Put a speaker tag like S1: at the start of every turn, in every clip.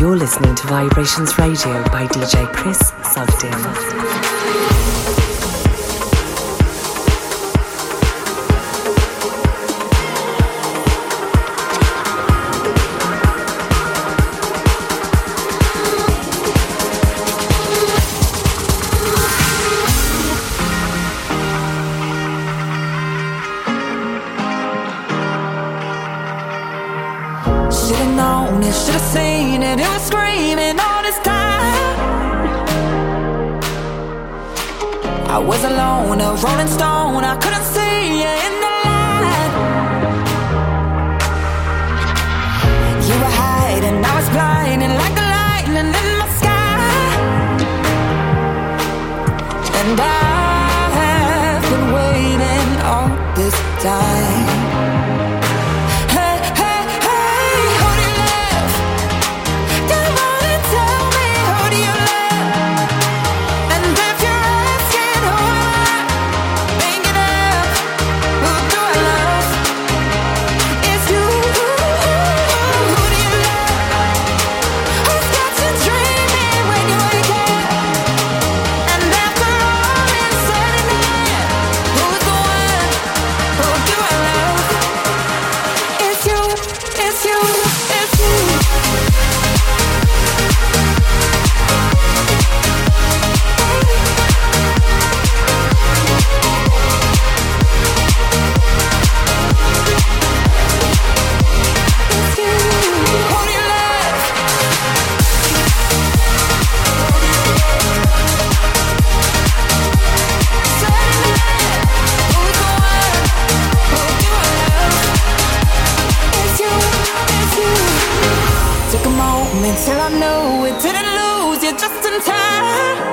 S1: You're listening to Vibrations Radio by DJ Chris Sugden.
S2: rolling stone. I couldn't see you in the light. You were hiding, I was blinding like the lightning in my sky. And I
S3: Let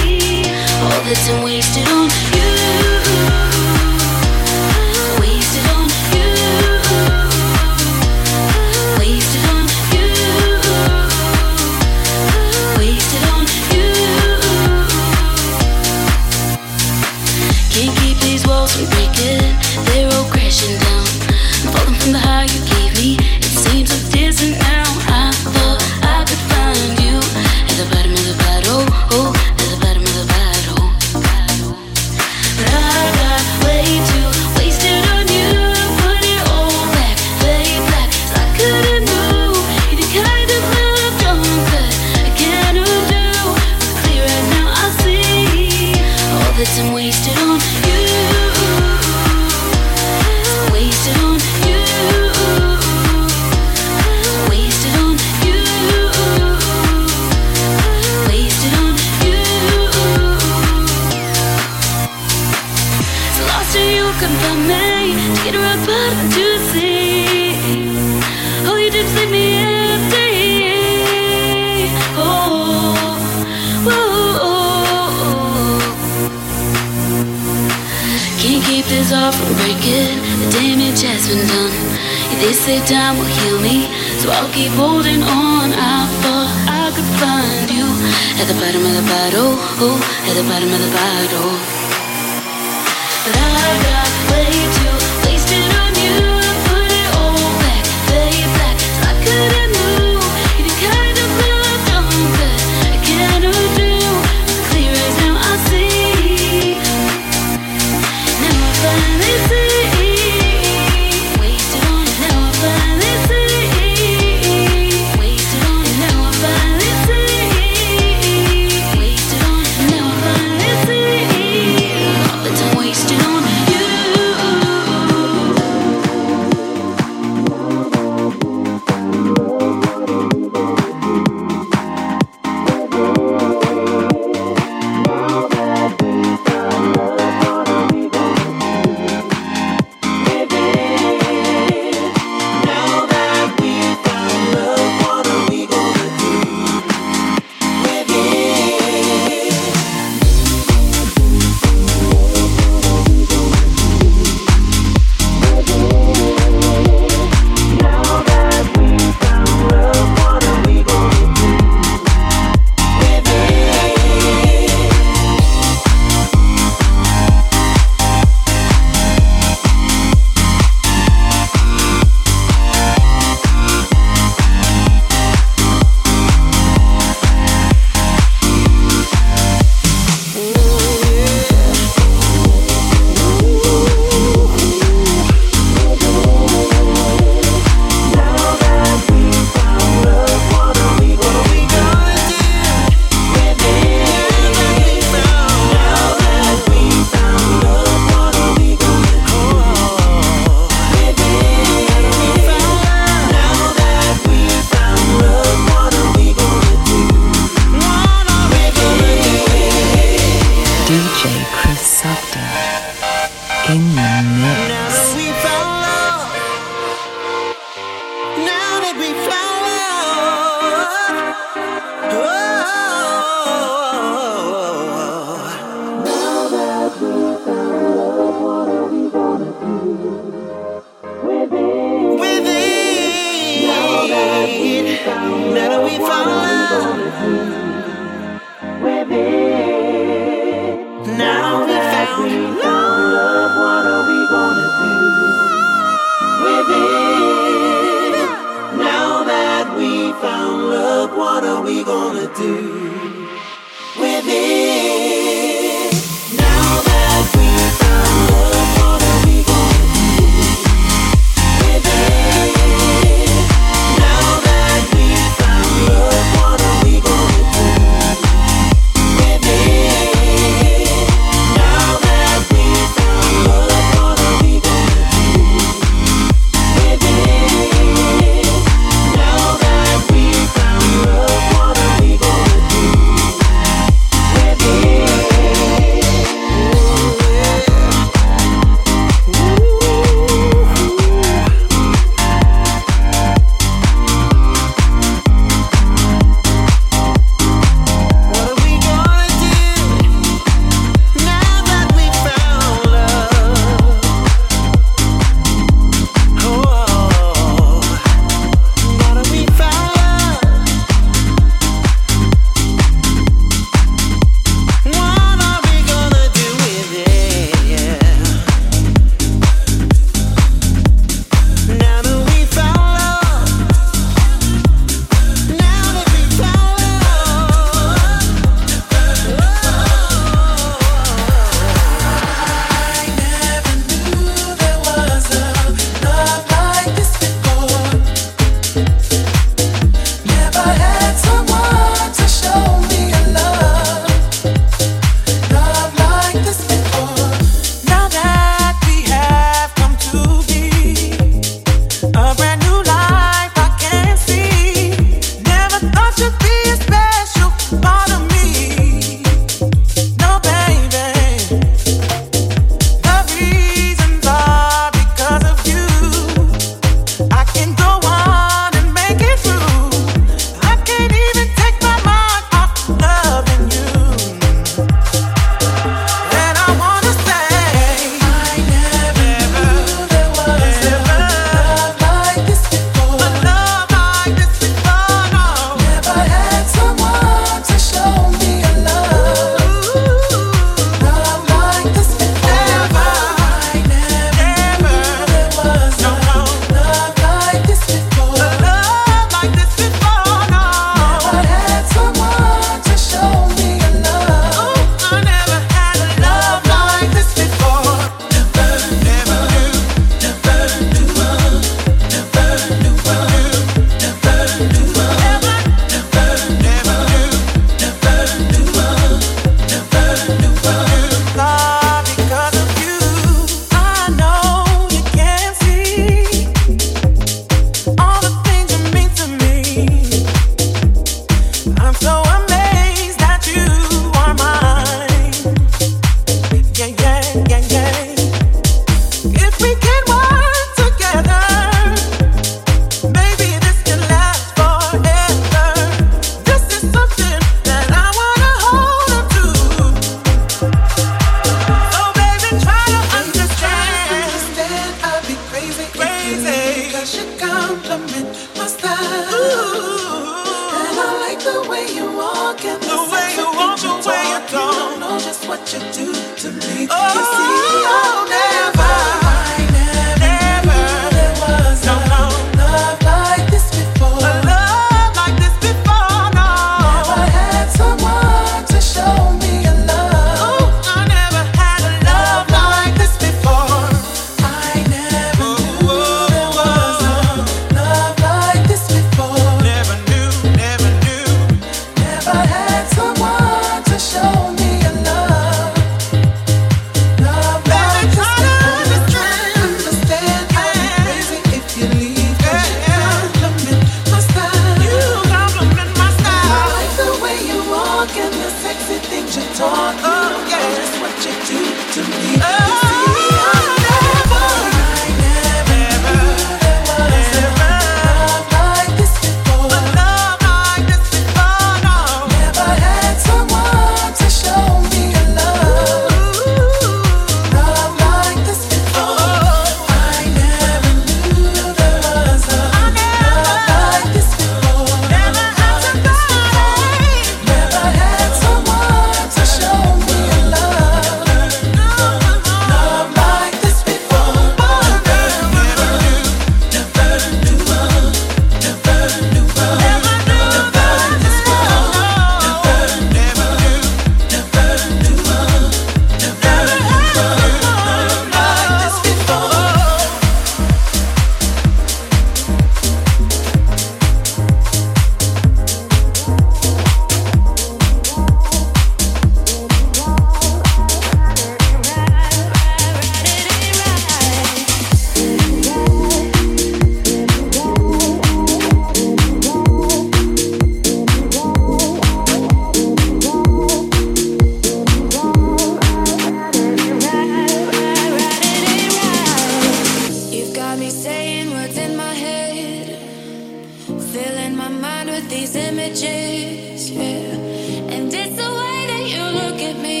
S2: changes, yeah. And it's the
S4: way that
S5: you look
S6: at me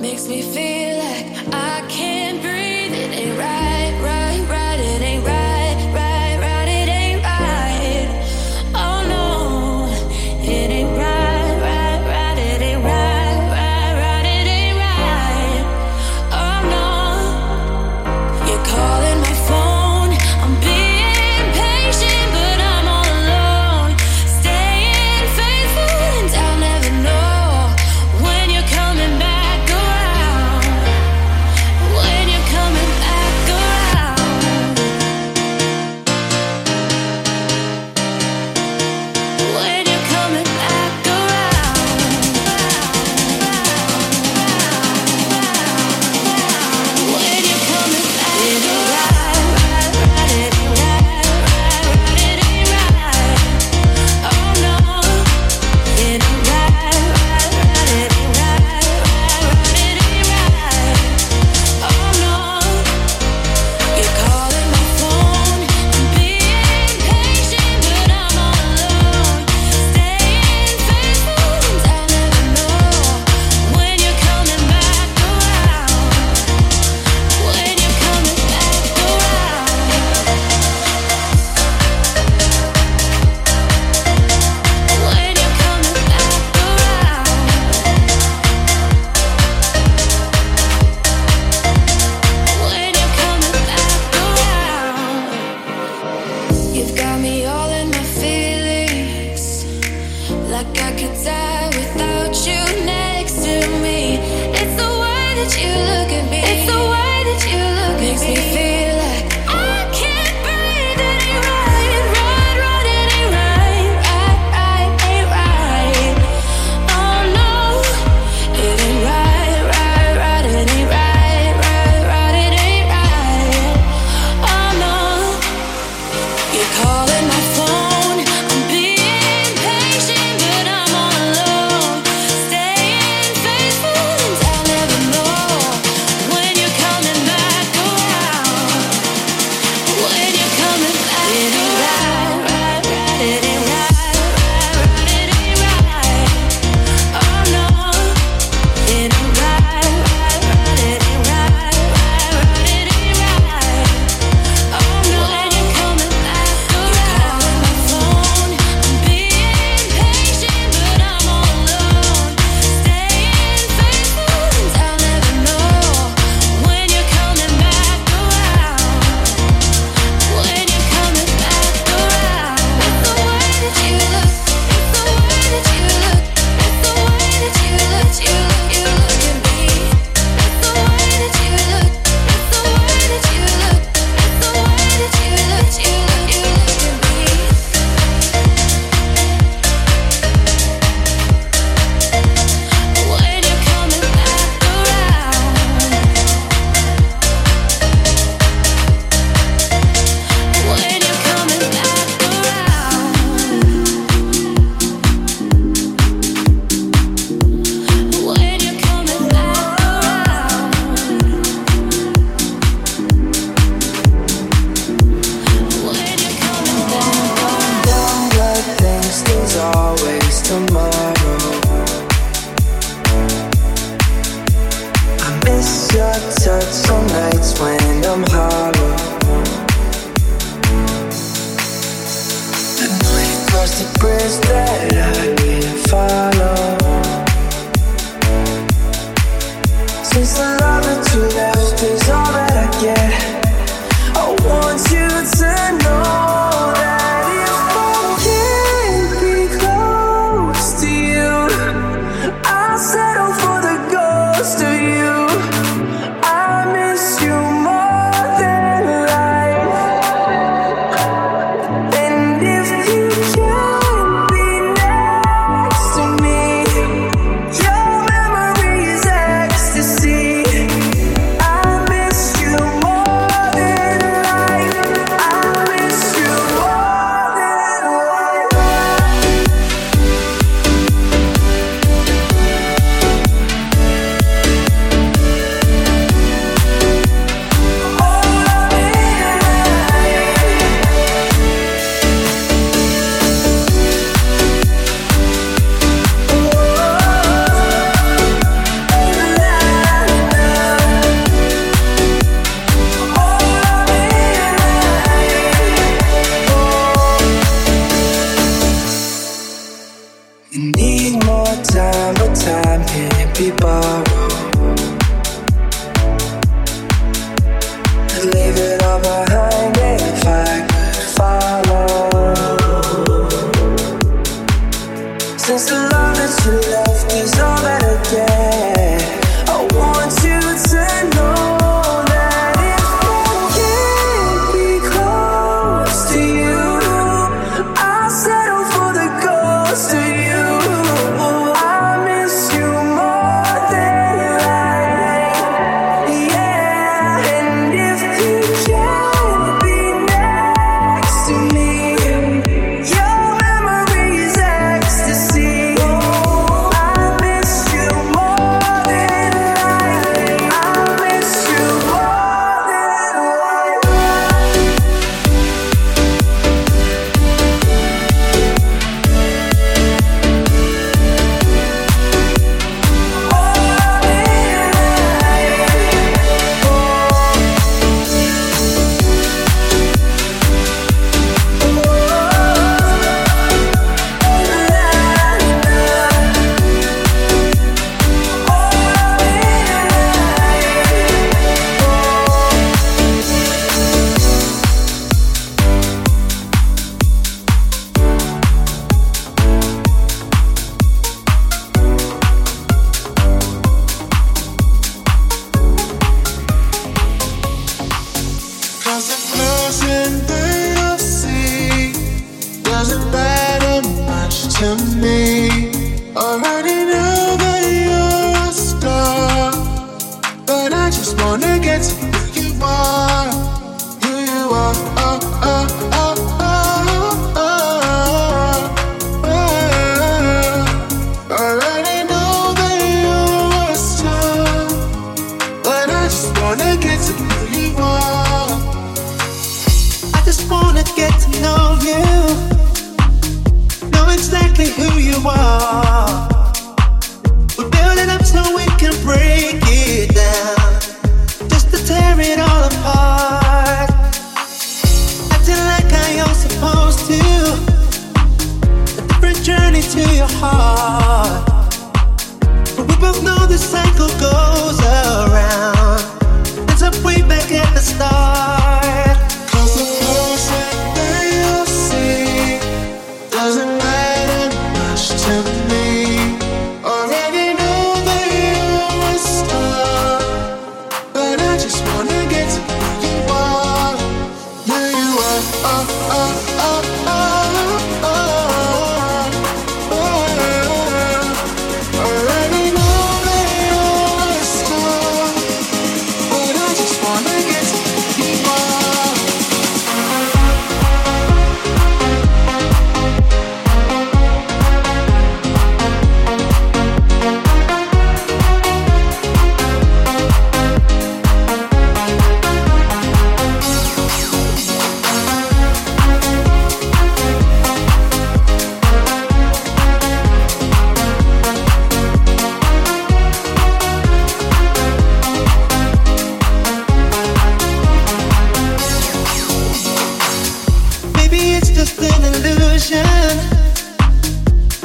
S7: makes me feel.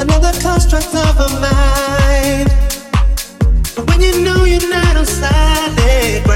S7: another construct of a
S8: mind. But when
S7: you know you're not on solid ground.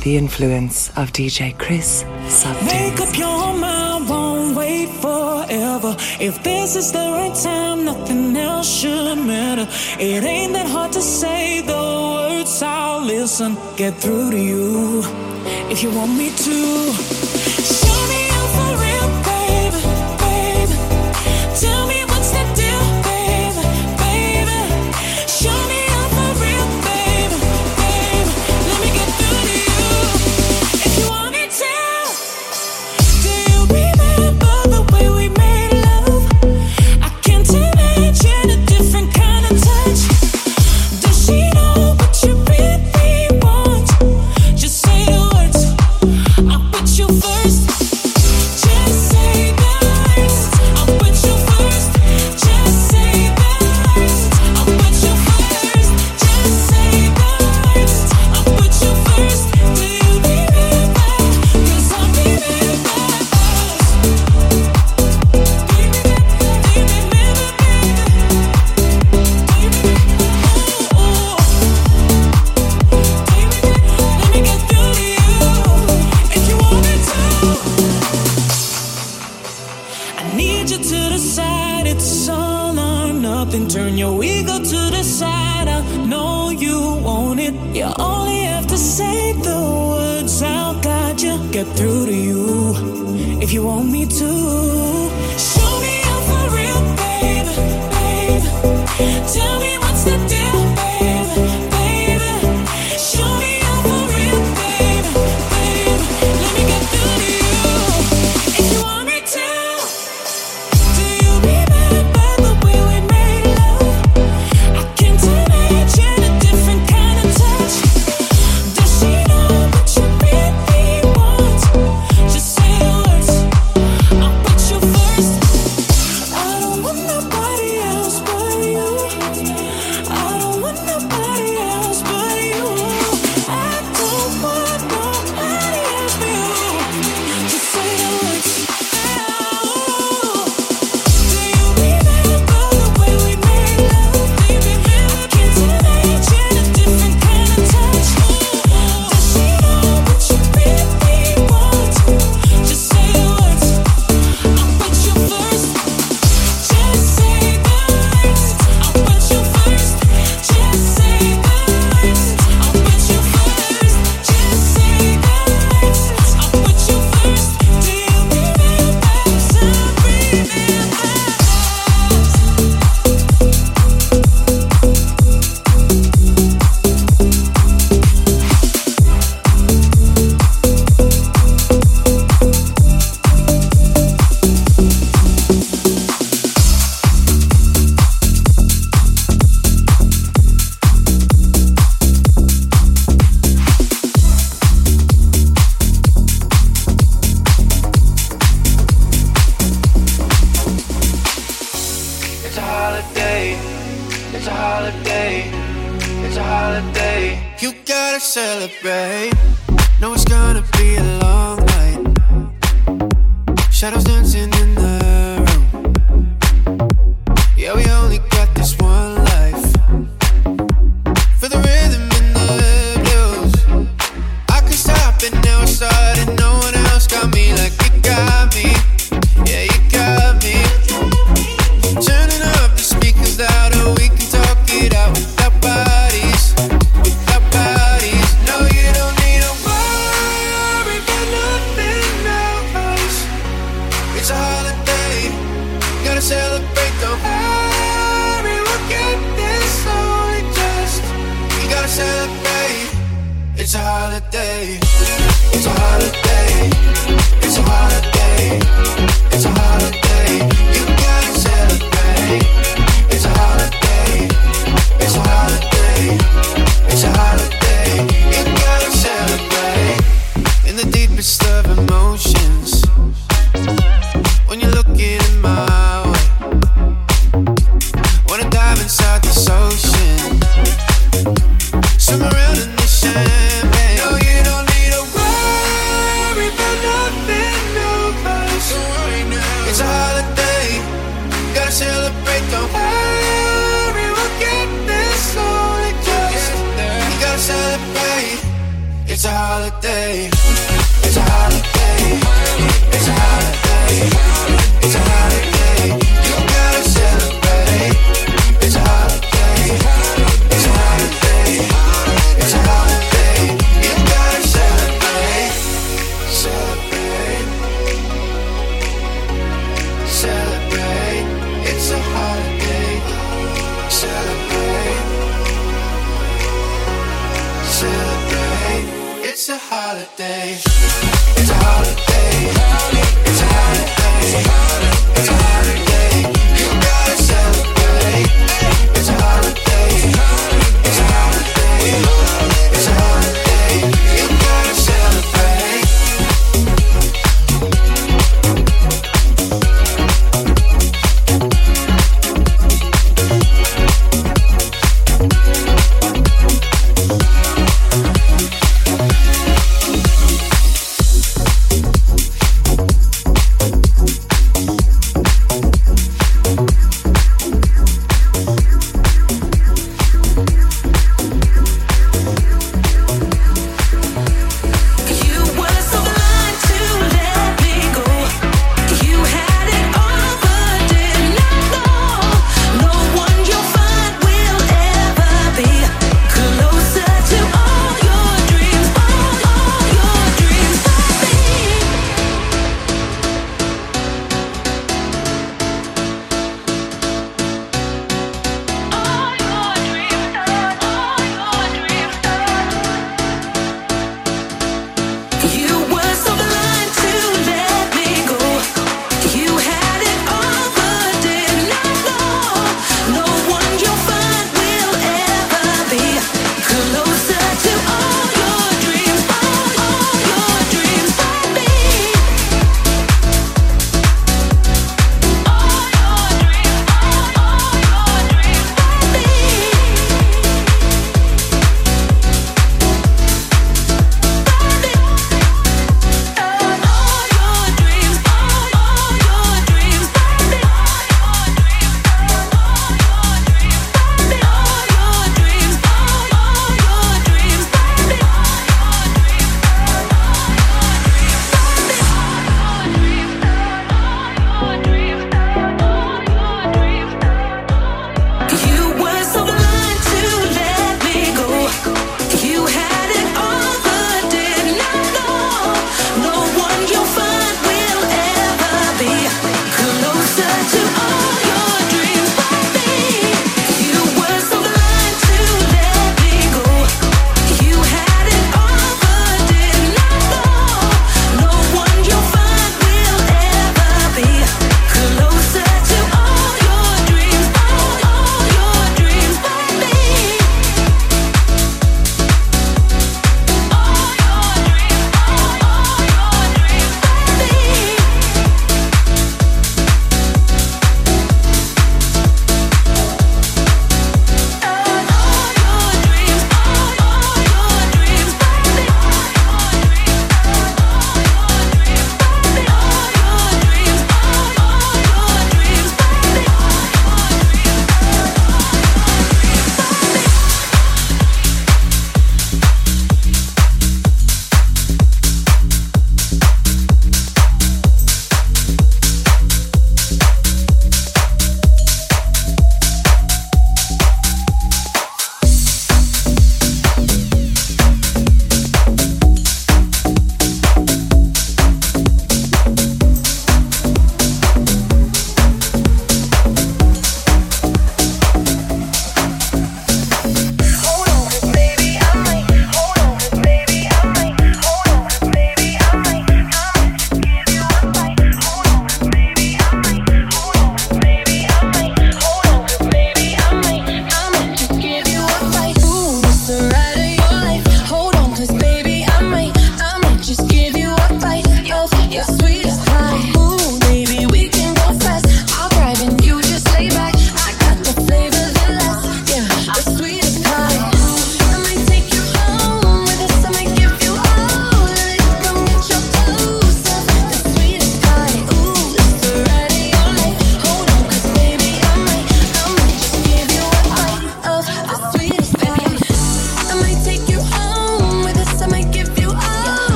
S1: The influence of DJ Chris
S9: Make up your mind, won't wait forever. If this is the right time, nothing else should matter. It ain't that hard to say the words, I'll listen. Get through to you if you want me to.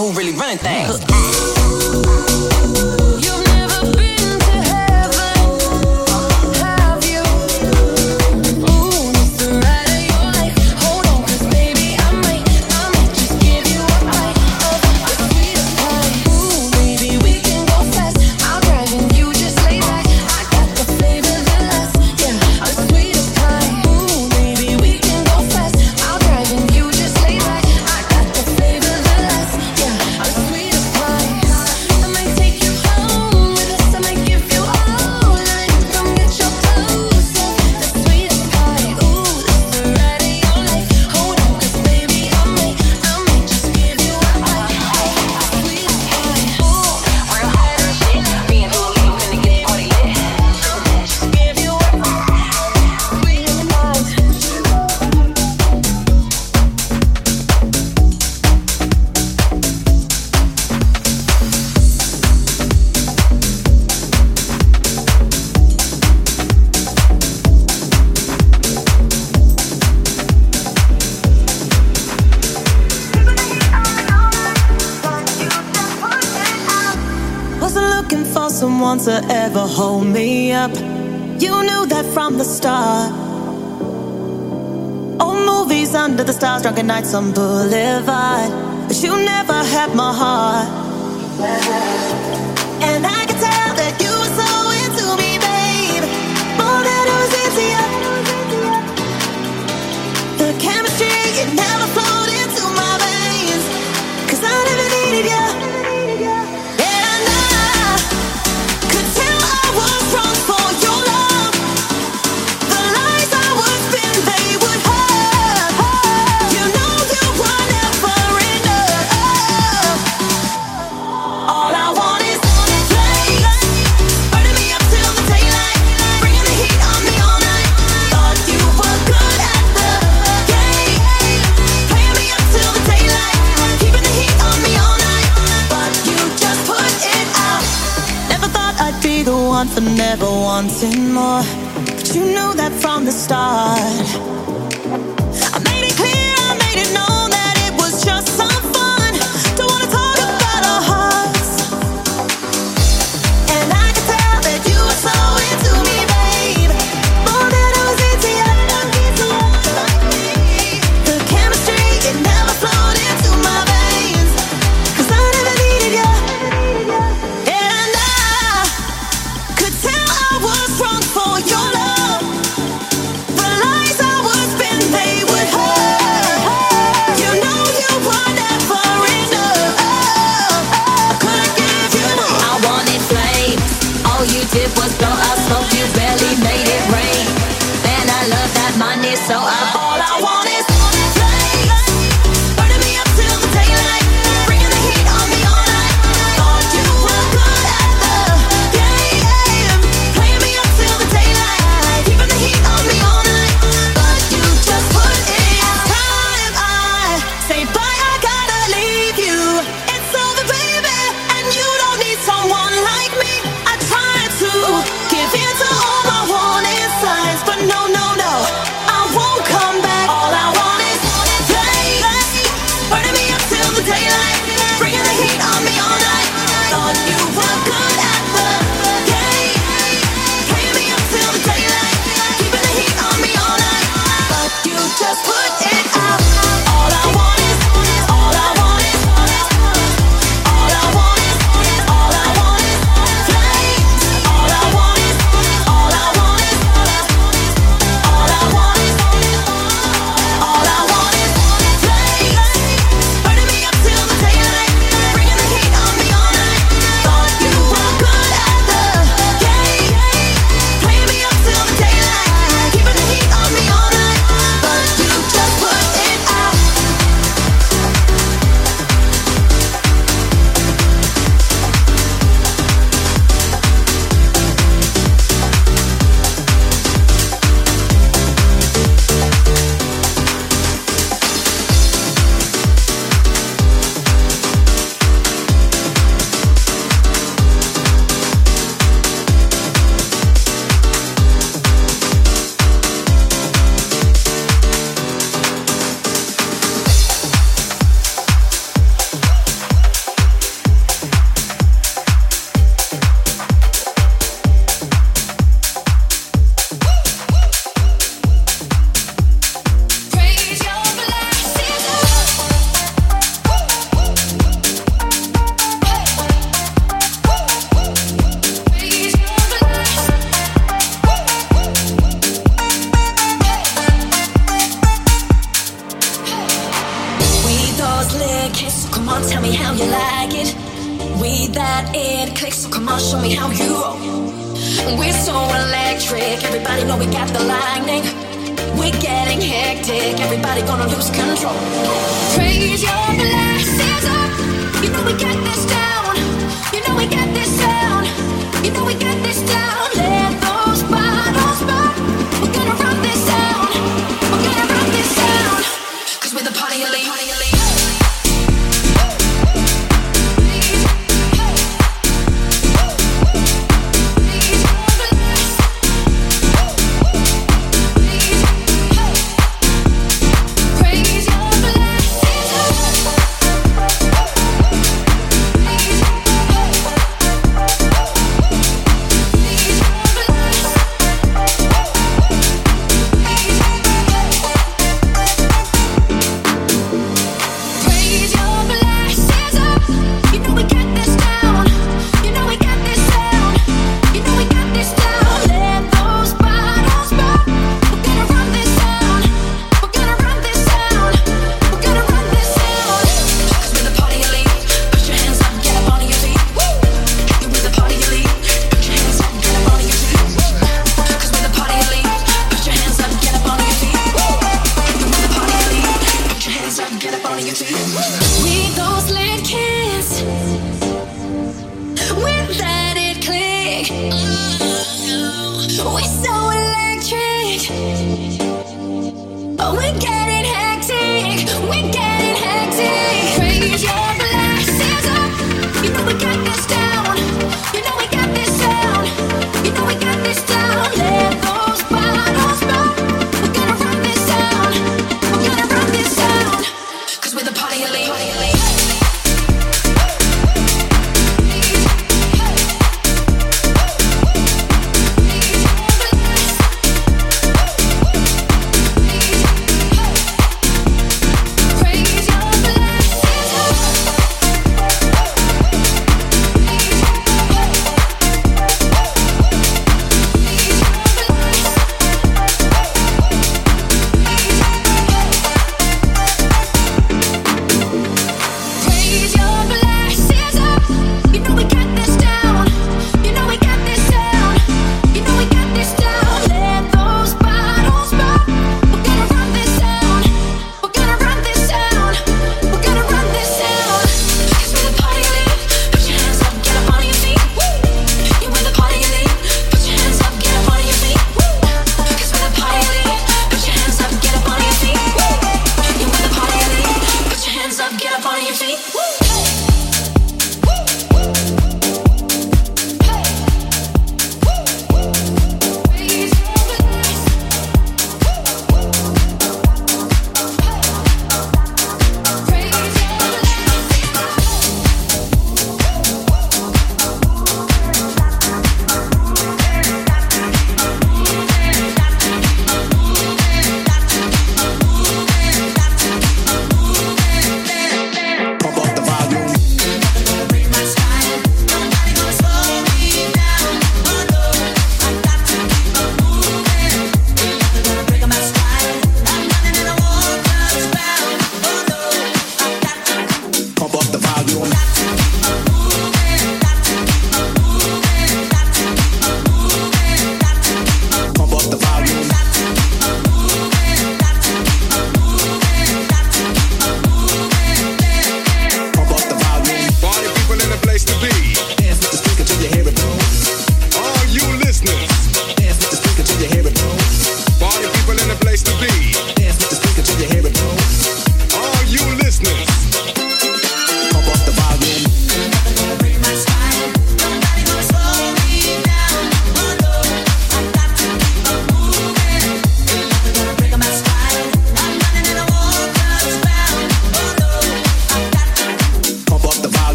S4: Who really running things.
S10: Drunken nights on Boulevard. But you never had my heart.